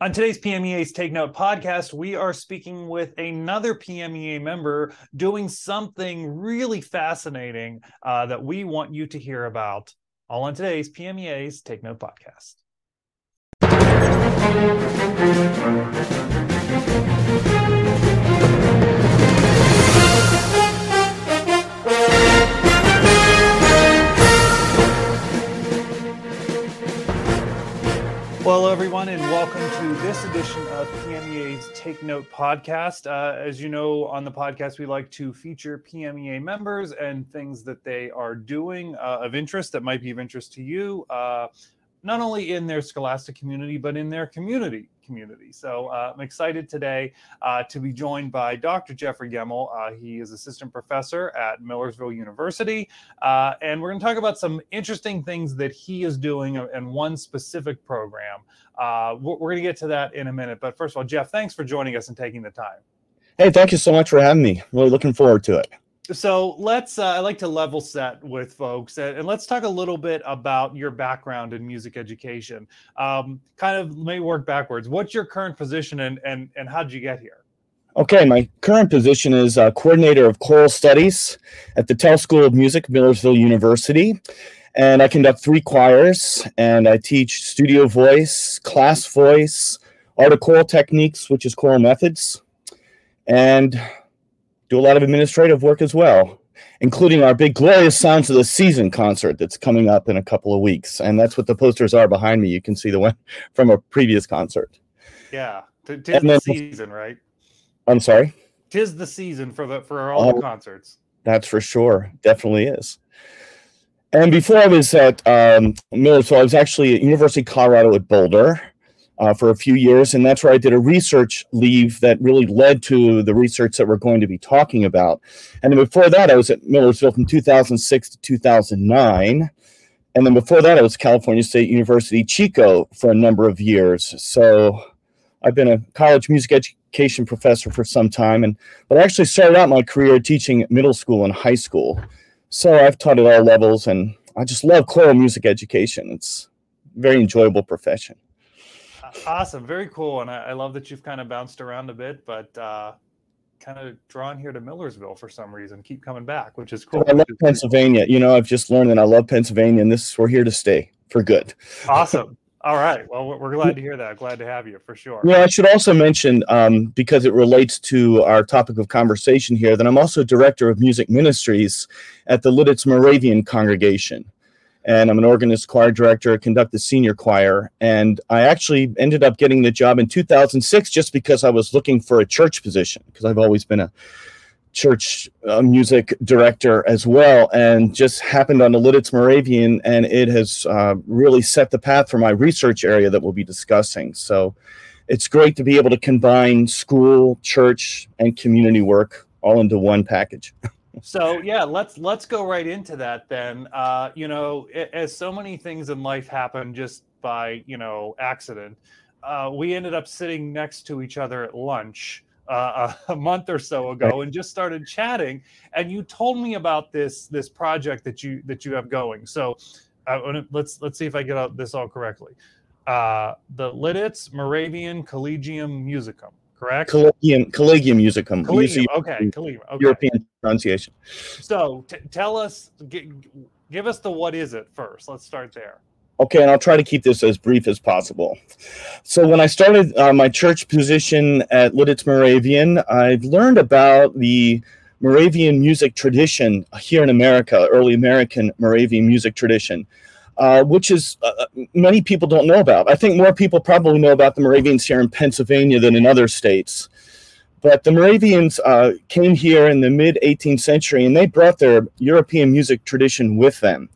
On today's PMEA's Take Note podcast, we are speaking with another PMEA member doing something really fascinating uh, that we want you to hear about. All on today's PMEA's Take Note podcast. Well, everyone, and welcome to this edition of PMEA's Take Note podcast. Uh, as you know, on the podcast, we like to feature PMEA members and things that they are doing uh, of interest that might be of interest to you, uh, not only in their scholastic community, but in their community community. So uh, I'm excited today uh, to be joined by Dr. Jeffrey Gemmell. Uh, he is assistant professor at Millersville University. Uh, and we're going to talk about some interesting things that he is doing in one specific program. Uh, we're going to get to that in a minute. But first of all, Jeff, thanks for joining us and taking the time. Hey, thank you so much for having me. Really looking forward to it so let's uh, i like to level set with folks and, and, let's talk a little bit about your background in music education. Um, kind of may work backwards. What's your current position and and, and how did you get here? Okay my current position is uh, coordinator of choral studies at the tell school of music millersville university. And i conduct three choirs and i teach studio voice class voice art of choral techniques which is choral methods. And do a lot of administrative work as well, including our big Glorious Sounds of the Season concert that's coming up in a couple of weeks. And that's what the posters are behind me. You can see the one from a previous concert. Yeah. Tis then, the season, right? I'm sorry? Tis the season for the for all oh, the concerts. That's for sure. Definitely is. And before I was at um, Miller, so I was actually at University of Colorado at Boulder uh, for a few years. And that's where I did a research leave that really led to the research that we're going to be talking about. And then before that, I was at Millersville from 2006 to 2009. And then before that, I was California State University Chico for a number of years. So I've been a college music education professor for some time. And but I actually started out my career teaching middle school and high school. So I've taught at all levels and I just love choral music education. It's a very enjoyable profession awesome, very cool, and I, I, love that you've kind of bounced around a bit, but uh, kind of drawn here to Millersville for some reason. Keep coming back, which is cool. I love Pennsylvania. You know, I've just learned that I love Pennsylvania, and this we're here to stay for good. Awesome. All right. Well, we're glad to hear that. Glad to have you for sure. Yeah, I should also mention, um, because it relates to our topic of conversation here, that I'm also director of music ministries at the Lititz Moravian congregation and I'm an organist, choir director, conduct the senior choir. And I actually ended up getting the job in 2006 just because I was looking for a church position because I've always been a church uh, music director as well, and just happened on the Lititz Moravian, and it has uh, really set the path for my research area that we'll be discussing. So it's great to be able to combine school, church, and community work all into one package. so yeah let's let's go right into that then uh, you know as so many things in life happen just by you know accident uh, we ended up sitting next to each other at lunch uh, a month or so ago and just started chatting and you told me about this this project that you that you have going so uh, let's let's see if i get this all correctly uh, the Lititz Moravian Collegium Musicum correct? Collegium, Collegium Musicum. Collegium, okay, Collegium, okay. European pronunciation. So t- tell us, g- give us the what is it first. Let's start there. Okay, and I'll try to keep this as brief as possible. So, when I started uh, my church position at Lititz Moravian, I've learned about the Moravian music tradition here in America, early American Moravian music tradition uh, which is uh, uh, many people don't know about. I think more people probably know about the Moravians here in Pennsylvania than in other states. But the Moravians uh, came here in the mid 18th century and they brought their European music tradition with them.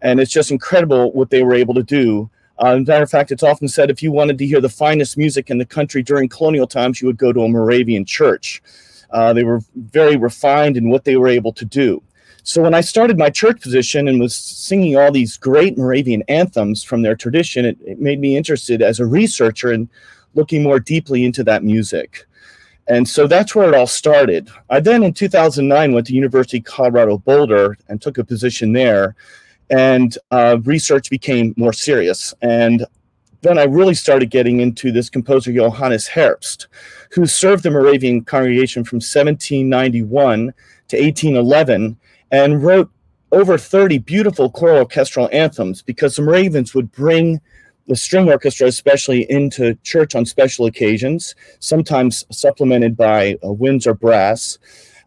And it's just incredible what they were able to do. Uh, as a matter of fact, it's often said if you wanted to hear the finest music in the country during colonial times, you would go to a Moravian church. Uh, they were very refined in what they were able to do. So when I started my church position and was singing all these great Moravian anthems from their tradition, it, it made me interested as a researcher and looking more deeply into that music. And so that's where it all started. I then, in 2009, went to University of Colorado Boulder and took a position there. And uh, research became more serious. And then I really started getting into this composer Johannes Herbst, who served the Moravian congregation from 1791 to 1811 and wrote over 30 beautiful choral orchestral anthems because the Moravians would bring the string orchestra, especially into church on special occasions, sometimes supplemented by uh, winds or brass.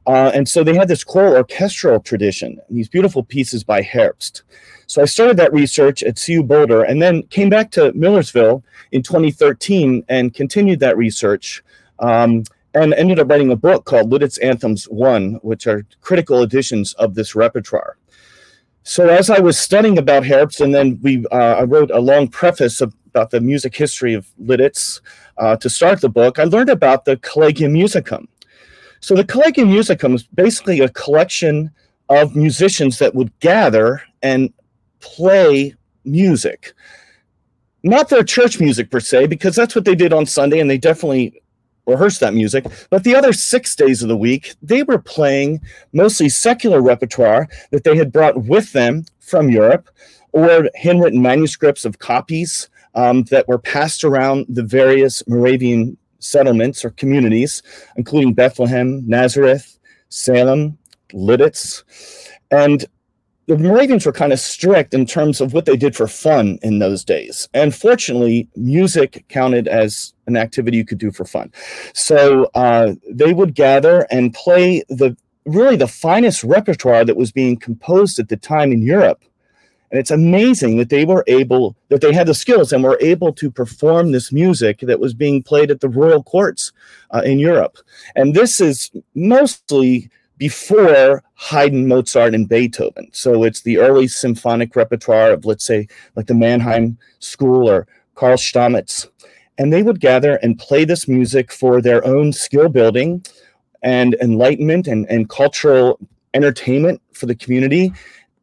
Uh, and so they had this choral orchestral tradition, these beautiful pieces by Herbst. So I started that research at CU Boulder and then came back to Millersville in 2013 and continued that research um, and ended up writing a book called Lititz Anthems 1, which are critical editions of this repertoire. So as I was studying about Herbst, and then we, uh, I wrote a long preface about the music history of Lititz uh, to start the book, I learned about the Collegium Musicum. So the Collegium Musicum is basically a collection of musicians that would gather and play music. Not their church music per se, because that's what they did on Sunday, and they definitely rehearse that music. But the other six days of the week, they were playing mostly secular repertoire that they had brought with them from Europe or handwritten manuscripts of copies um, that were passed around the various Moravian settlements or communities, including Bethlehem, Nazareth, Salem, Lititz. And the Moravians were kind of strict in terms of what they did for fun in those days. And fortunately, music counted as an activity you could do for fun. So uh, they would gather and play the really the finest repertoire that was being composed at the time in Europe. And it's amazing that they were able, that they had the skills and were able to perform this music that was being played at the royal courts uh, in Europe. And this is mostly before Haydn, Mozart, and Beethoven. So it's the early symphonic repertoire of, let's say, like the Mannheim School or Karl Stamitz. And they would gather and play this music for their own skill building and enlightenment and, and cultural entertainment for the community.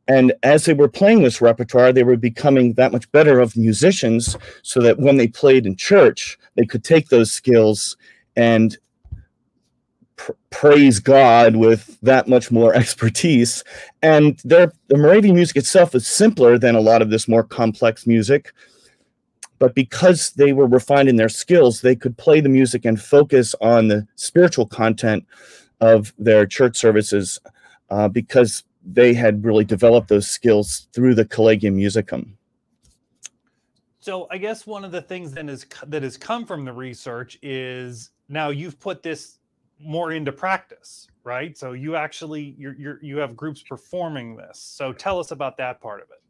And as they were playing this repertoire, they were becoming that much better of musicians so that when they played in church, they could take those skills and pr- praise God with that much more expertise. And their, the Moravian music itself is simpler than a lot of this more complex music. But because they were refined in their skills, they could play the music and focus on the spiritual content of their church services uh, because they had really developed those skills through the Collegium Musicum. So I guess one of the things then is that has come from the research is now you've put this more into practice, right? So you actually you're, you're you have groups performing this. So tell us about that part of it.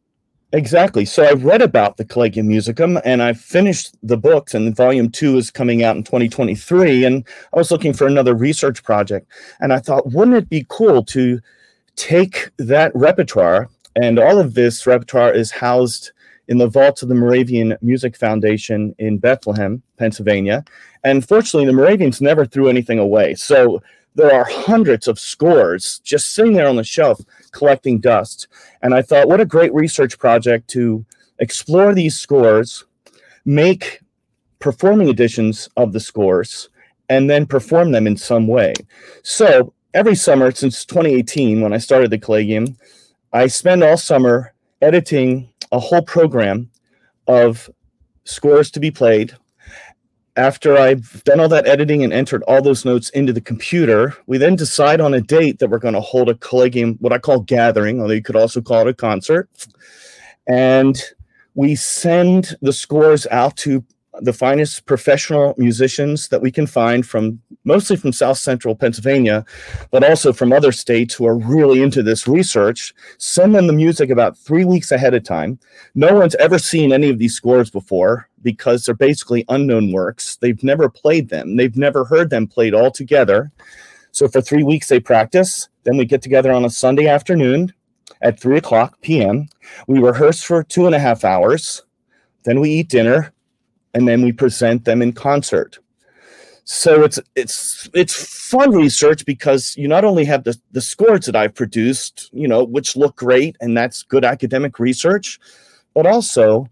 Exactly. So I read about the Collegium Musicum and I finished the books, and volume two is coming out in 2023. And I was looking for another research project. And I thought, wouldn't it be cool to take that repertoire? And all of this repertoire is housed in the vaults of the Moravian Music Foundation in Bethlehem, Pennsylvania. And fortunately, the Moravians never threw anything away. So there are hundreds of scores just sitting there on the shelf collecting dust. And I thought, what a great research project to explore these scores, make performing editions of the scores, and then perform them in some way. So every summer since 2018, when I started the Collegium, I spend all summer editing a whole program of scores to be played. After I've done all that editing and entered all those notes into the computer, we then decide on a date that we're going to hold a collegium, what I call gathering, although you could also call it a concert. And we send the scores out to the finest professional musicians that we can find from mostly from South Central Pennsylvania, but also from other states who are really into this research. Send them the music about three weeks ahead of time. No one's ever seen any of these scores before because they're basically unknown works. They've never played them, they've never heard them played all together. So for three weeks, they practice. Then we get together on a Sunday afternoon at 3 o'clock p.m. We rehearse for two and a half hours. Then we eat dinner and then we present them in concert. So it's it's it's fun research because you not only have the, the scores that I've produced, you know, which look great and that's good academic research, but also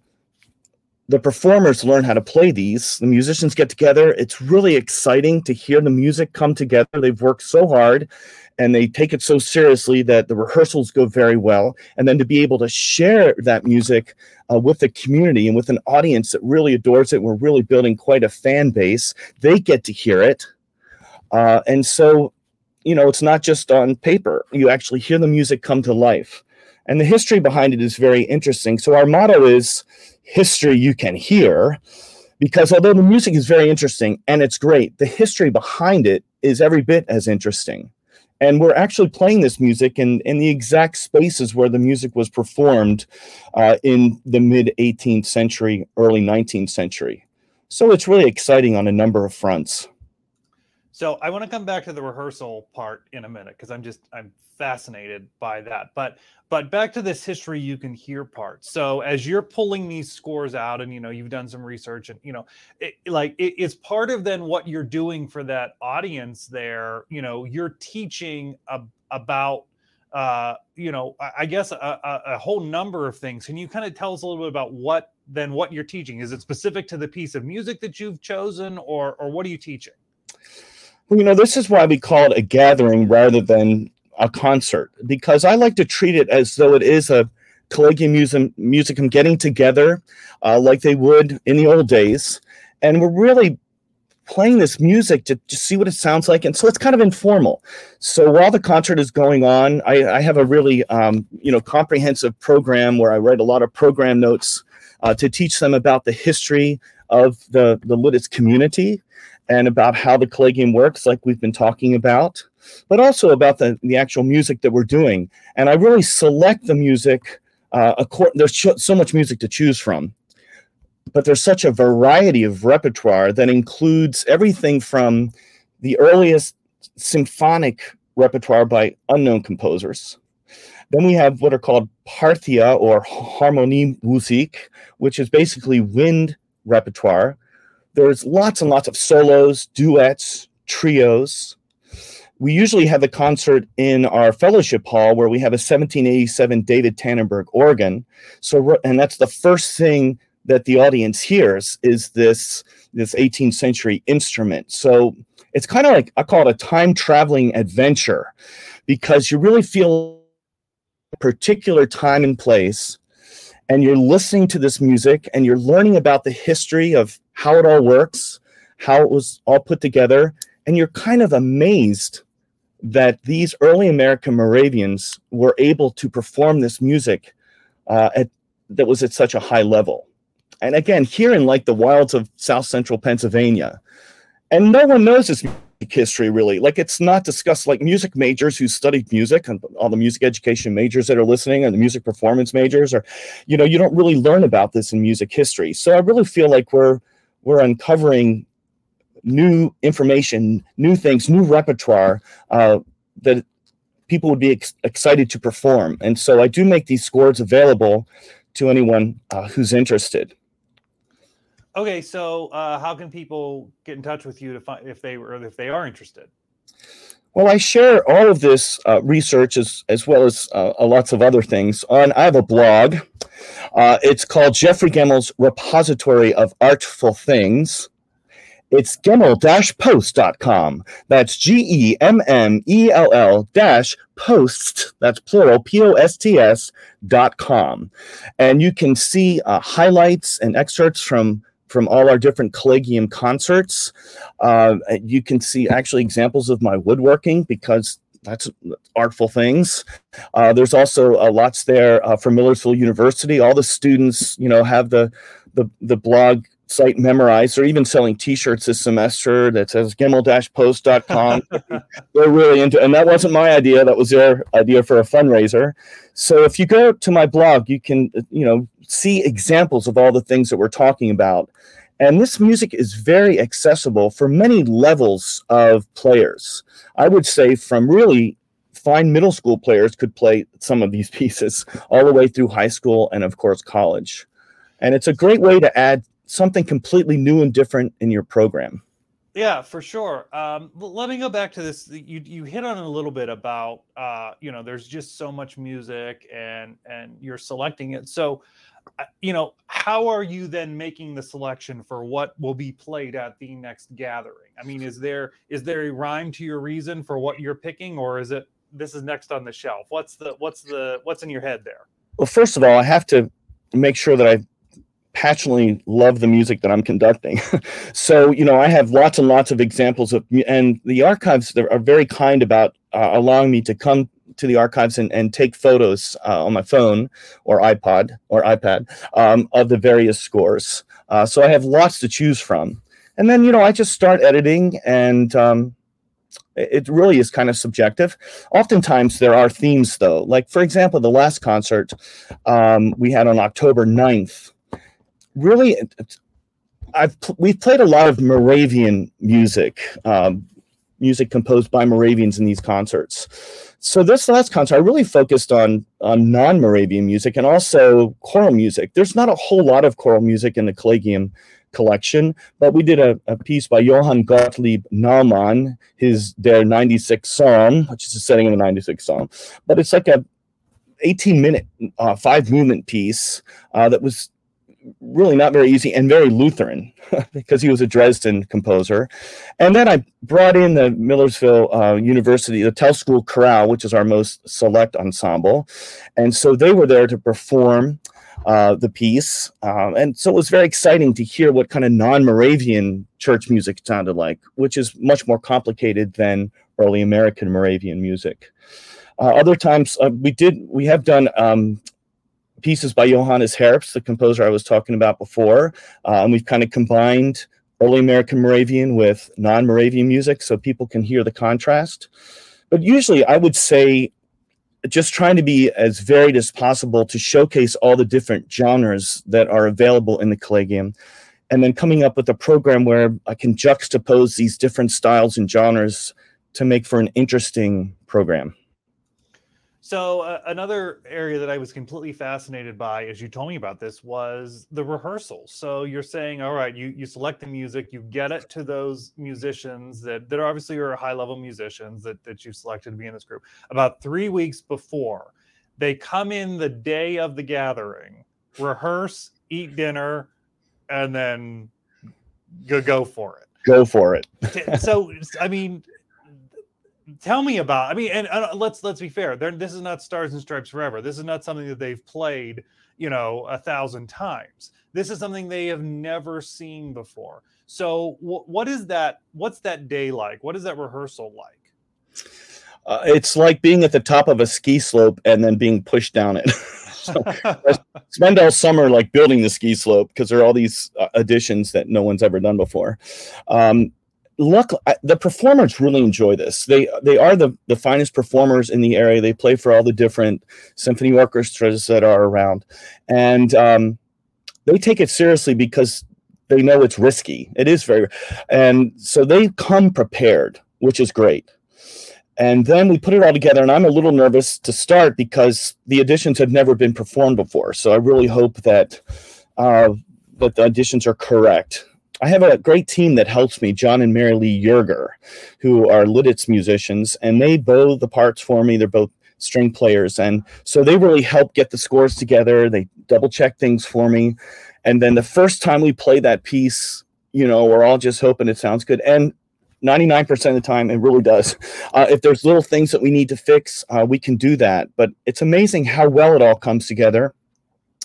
the performers learn how to play these. The musicians get together. It's really exciting to hear the music come together. They've worked so hard and they take it so seriously that the rehearsals go very well. And then to be able to share that music uh, with the community and with an audience that really adores it, we're really building quite a fan base. They get to hear it. Uh, and so, you know, it's not just on paper, you actually hear the music come to life. And the history behind it is very interesting. So, our motto is history you can hear because although the music is very interesting and it's great, the history behind it is every bit as interesting. And we're actually playing this music in, in the exact spaces where the music was performed uh, in the mid 18th century, early 19th century. So it's really exciting on a number of fronts. So I want to come back to the rehearsal part in a minute because I'm just I'm fascinated by that. But but back to this history you can hear part. So as you're pulling these scores out, and you know you've done some research, and you know, it, like it, it's part of then what you're doing for that audience there. You know, you're teaching about uh, you know, I guess a, a, a, whole number of things. Can you kind of tell us a little bit about what then what you're teaching? Is it specific to the piece of music that you've chosen, or or what are you teaching? You know, this is why we call it a gathering rather than a concert, because I like to treat it as though it is a collegium museum, musicum getting together uh, like they would in the old days. And we're really playing this music to, to see what it sounds like. And so it's kind of informal. So while the concert is going on, I, I have a really, um, you know, comprehensive program where I write a lot of program notes uh, to teach them about the history of the, the Lititz community and about how the collegium works, like we've been talking about, but also about the, the actual music that we're doing. And I really select the music. Uh, accord- there's so much music to choose from, but there's such a variety of repertoire that includes everything from the earliest symphonic repertoire by unknown composers. Then we have what are called Parthia or Harmonie Musik, which is basically wind repertoire there's lots and lots of solos, duets, trios. We usually have a concert in our fellowship hall where we have a 1787 David Tannenberg organ. So, and that's the first thing that the audience hears is this this 18th century instrument. So it's kind of like I call it a time traveling adventure because you really feel a particular time and place and you're listening to this music and you're learning about the history of how it all works, how it was all put together, and you're kind of amazed that these early American Moravians were able to perform this music uh, at, that was at such a high level. And again, here in like the wilds of South Central Pennsylvania, and no one knows this history really. Like it's not discussed like music majors who studied music and all the music education majors that are listening and the music performance majors, or you know, you don't really learn about this in music history. So I really feel like we're we're uncovering new information, new things, new repertoire uh, that people would be ex- excited to perform. And so I do make these scores available to anyone uh, who's interested. Okay, so uh, how can people get in touch with you to find if they or if they are interested? Well, I share all of this uh, research as, as well as uh, lots of other things on. I have a blog. Uh, it's called Jeffrey Gemmell's Repository of Artful Things. It's gemmell-post.com. That's G E M M E L L dash post, that's plural, P O S T S dot com. And you can see uh, highlights and excerpts from from all our different collegium concerts. Uh, you can see actually examples of my woodworking because that's artful things. Uh, there's also uh, lots there uh, from Millersville University. All the students, you know, have the the, the blog site memorized. They're even selling T-shirts this semester that says gemmell-post.com. They're really into, and that wasn't my idea. That was their idea for a fundraiser. So if you go to my blog, you can, you know, see examples of all the things that we're talking about. And this music is very accessible for many levels of players. I would say from really fine middle school players could play some of these pieces all the way through high school and, of course, college. And it's a great way to add something completely new and different in your program. Yeah, for sure. Um, let me go back to this. You you hit on a little bit about uh, you know there's just so much music and and you're selecting it. So you know, how are you then making the selection for what will be played at the next gathering? I mean, is there is there a rhyme to your reason for what you're picking, or is it this is next on the shelf? What's the what's the what's in your head there? Well, first of all, I have to make sure that I passionately love the music that I'm conducting. so, you know, I have lots and lots of examples of, and the archives are very kind about uh, allowing me to come to the archives and, and take photos uh, on my phone or iPod or iPad um, of the various scores. Uh, so I have lots to choose from. And then, you know, I just start editing and um, it really is kind of subjective. Oftentimes there are themes though. Like for example, the last concert um, we had on October 9th. Really, I've we've played a lot of Moravian music, um, music composed by Moravians in these concerts. So this last concert, I really focused on on non-Moravian music and also choral music. There's not a whole lot of choral music in the Collegium collection, but we did a, a piece by Johann Gottlieb Naumann, his Der 96 Psalm, which is a setting of the 96 Psalm. But it's like a 18 minute, uh, five movement piece uh, that was really not very easy and very Lutheran because he was a Dresden composer. And then I brought in the Millersville uh, University, the Tell School Chorale, which is our most select ensemble. And so they were there to perform uh, the piece. Um, and so it was very exciting to hear what kind of non Moravian church music sounded like, which is much more complicated than early American Moravian music. Uh, other times uh, we did, we have done um, pieces by Johannes Herbst, the composer I was talking about before. Uh, and we've kind of combined early American Moravian with non Moravian music so people can hear the contrast. But usually I would say just trying to be as varied as possible to showcase all the different genres that are available in the Collegium. And then coming up with a program where I can juxtapose these different styles and genres to make for an interesting program. So uh, another area that I was completely fascinated by, as you told me about this, was the rehearsals. So you're saying, all right, you you select the music, you get it to those musicians that that obviously are high level musicians that that you selected to be in this group. About three weeks before, they come in the day of the gathering, rehearse, eat dinner, and then go go for it. Go for it. so I mean, tell me about i mean and uh, let's let's be fair They're, this is not stars and stripes forever this is not something that they've played you know a thousand times. This is something they have never seen before. So what is that what's that day like? What is that rehearsal like? Uh, it's like being at the top of a ski slope and then being pushed down it. So spend all summer like building the ski slope because there are all these uh, additions that no one's ever done before. Um, look the performers really enjoy this. They they are the the finest performers in the area. They play for all the different symphony orchestras that are around. And um, they take it seriously because they know it's risky. It is very and so they come prepared which is great. And then we put it all together and i'm a little nervous to start because the auditions have never been performed before. So i really hope that uh, that the auditions are correct I have a great team that helps me, John and Mary Lee Yerger, who are Lititz musicians, and they bow the parts for me. They're both string players. And so they really help get the scores together. They double check things for me. And then the first time we play that piece, you know, we're all just hoping it sounds good. And 99% of the time, it really does. Uh, if there's little things that we need to fix, uh, we can do that. But it's amazing how well it all comes together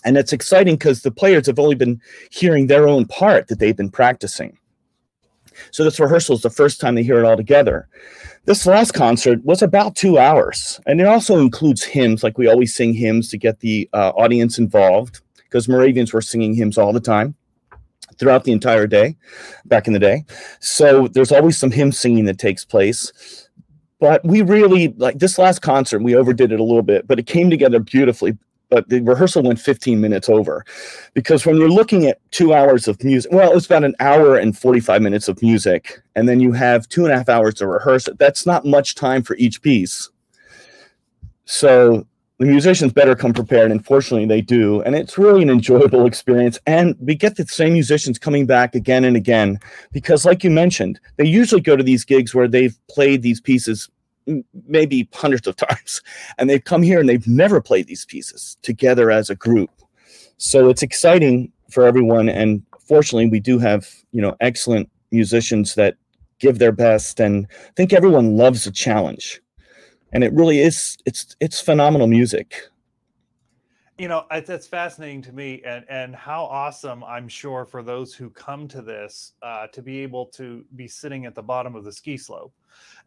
and it's exciting because the players have only been hearing their own part that they've been practicing. So this rehearsal is the first time they hear it all together. This last concert was about two hours, and it also includes hymns, like we always sing hymns to get the uh, audience involved, because Moravians were singing hymns all the time throughout the entire day back in the day. So there's always some hymn singing that takes place. But we really like this last concert, we overdid it a little bit, but it came together beautifully but the rehearsal went 15 minutes over. Because when you're looking at two hours of music well it was about an hour and 45 minutes of music and then you have two and a half hours to rehearse that's not much time for each piece. So the musicians better come prepared and fortunately they do and it's really an enjoyable experience and we get the same musicians coming back again and again because like you mentioned they usually go to these gigs where they've played these pieces maybe hundreds of times and they've come here and they've never played these pieces together as a group So it's exciting for everyone. And fortunately, we do have, you know, excellent musicians that give their best. And I think everyone loves a challenge. And it really is, it's, it's phenomenal music you know that's fascinating to me and and how awesome i'm sure for those who come to this uh, to be able to be sitting at the bottom of the ski slope.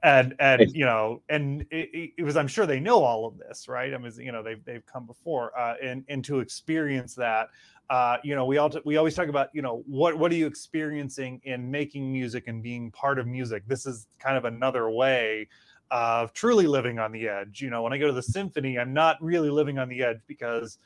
And and you know and it, it was i'm sure they know all of this right? I mean you know they've, they've come before uh, and and to experience that uh, you know we all t- we always talk about you know what what are you experiencing in making music and being part of music? This is kind of another way of truly living on the edge. You know, when I go to the symphony, I'm not really living on the edge because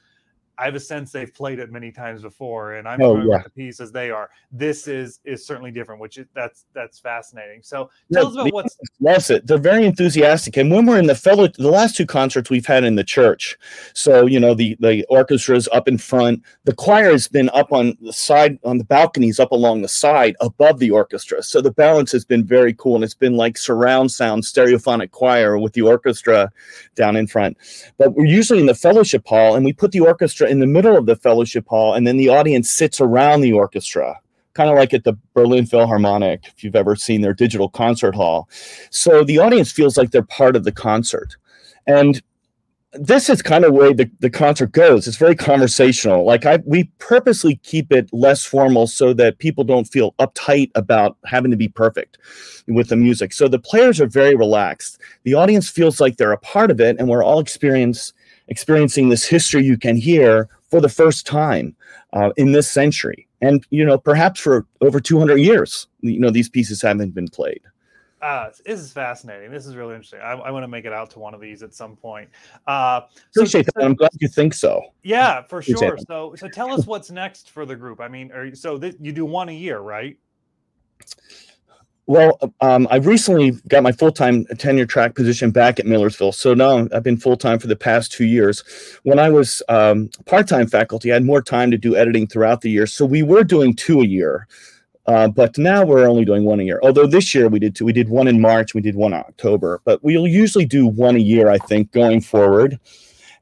I have a sense they've played it many times before, and I'm oh, yeah. the piece as they are. This is is certainly different, which is that's that's fascinating. So tell us about what's loves it. They're very enthusiastic, and when we're in the fellow, the last two concerts we've had in the church, so you know the the orchestra is up in front, the choir has been up on the side on the balconies up along the side above the orchestra, so the balance has been very cool, and it's been like surround sound stereophonic choir with the orchestra down in front. But we're usually in the fellowship hall, and we put the orchestra in the middle of the fellowship hall, and then the audience sits around the orchestra, kind of like at the Berlin Philharmonic, if you've ever seen their digital concert hall. So the audience feels like they're part of the concert. And this is kind of where the, the concert goes. It's very conversational. Like I we purposely keep it less formal so that people don't feel uptight about having to be perfect with the music. So the players are very relaxed. The audience feels like they're a part of it and we're all experience experiencing this history you can hear for the first time uh, in this century. And, you know, perhaps for over 200 years, you know, these pieces haven't been played. Uh, this is fascinating. This is really interesting. I, I want to make it out to one of these at some point. Uh, Appreciate so, that. I'm glad you think so. Yeah, for sure. So, so tell us what's next for the group. I mean, are, so th- you do one a year, right? Well, um, I recently got my full time tenure track position back at Millersville. So now I've been full time for the past two years. When I was um, part time faculty, I had more time to do editing throughout the year. So we were doing two a year. Uh, but now we're only doing one a year. Although this year we did two. We did one in March, we did one in October. But we'll usually do one a year, I think, going forward.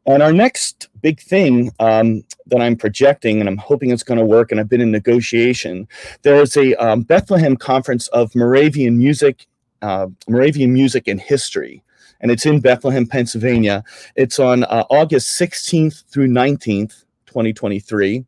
And our next big thing um, that I'm projecting, and I'm hoping it's going to work, and I've been in negotiation. There's a um, Bethlehem Conference of Moravian Music, uh, Moravian Music and History, and it's in Bethlehem, Pennsylvania. It's on uh, August 16th through 19th, 2023.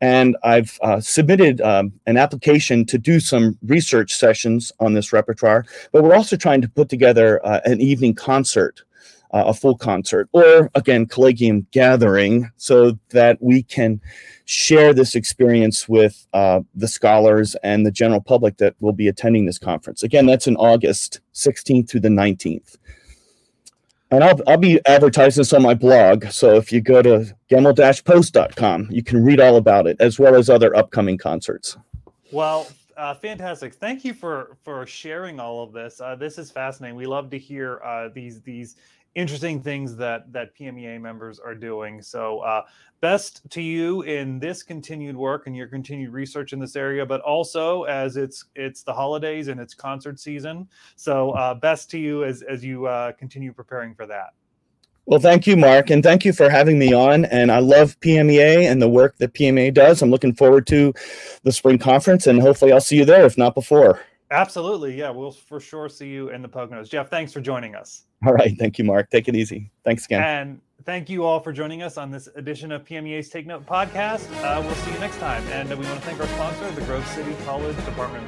And I've uh, submitted um, an application to do some research sessions on this repertoire, but we're also trying to put together uh, an evening concert uh, a full concert or again collegium gathering so that we can share this experience with uh, the scholars and the general public that will be attending this conference again that's in august 16th through the 19th and I'll, I'll be advertising this on my blog. So if you go to gemmell-post.com, you can read all about it, as well as other upcoming concerts. Well, uh, fantastic. Thank you for for sharing all of this. Uh, this is fascinating. We love to hear uh, these these interesting things that that PMEA members are doing. So uh, best to you in this continued work and your continued research in this area, but also as it's it's the holidays and it's concert season. So uh, best to you as as you uh, continue preparing for that. Well, thank you, Mark, and thank you for having me on. And I love PMEA and the work that PMEA does. I'm looking forward to the spring conference, and hopefully, I'll see you there, if not before. Absolutely. Yeah, we'll for sure see you in the Poconos. Jeff, thanks for joining us. All right. Thank you, Mark. Take it easy. Thanks again. And thank you all for joining us on this edition of PMEA's Take Note podcast. Uh, we'll see you next time. And we want to thank our sponsor, the Grove City College Department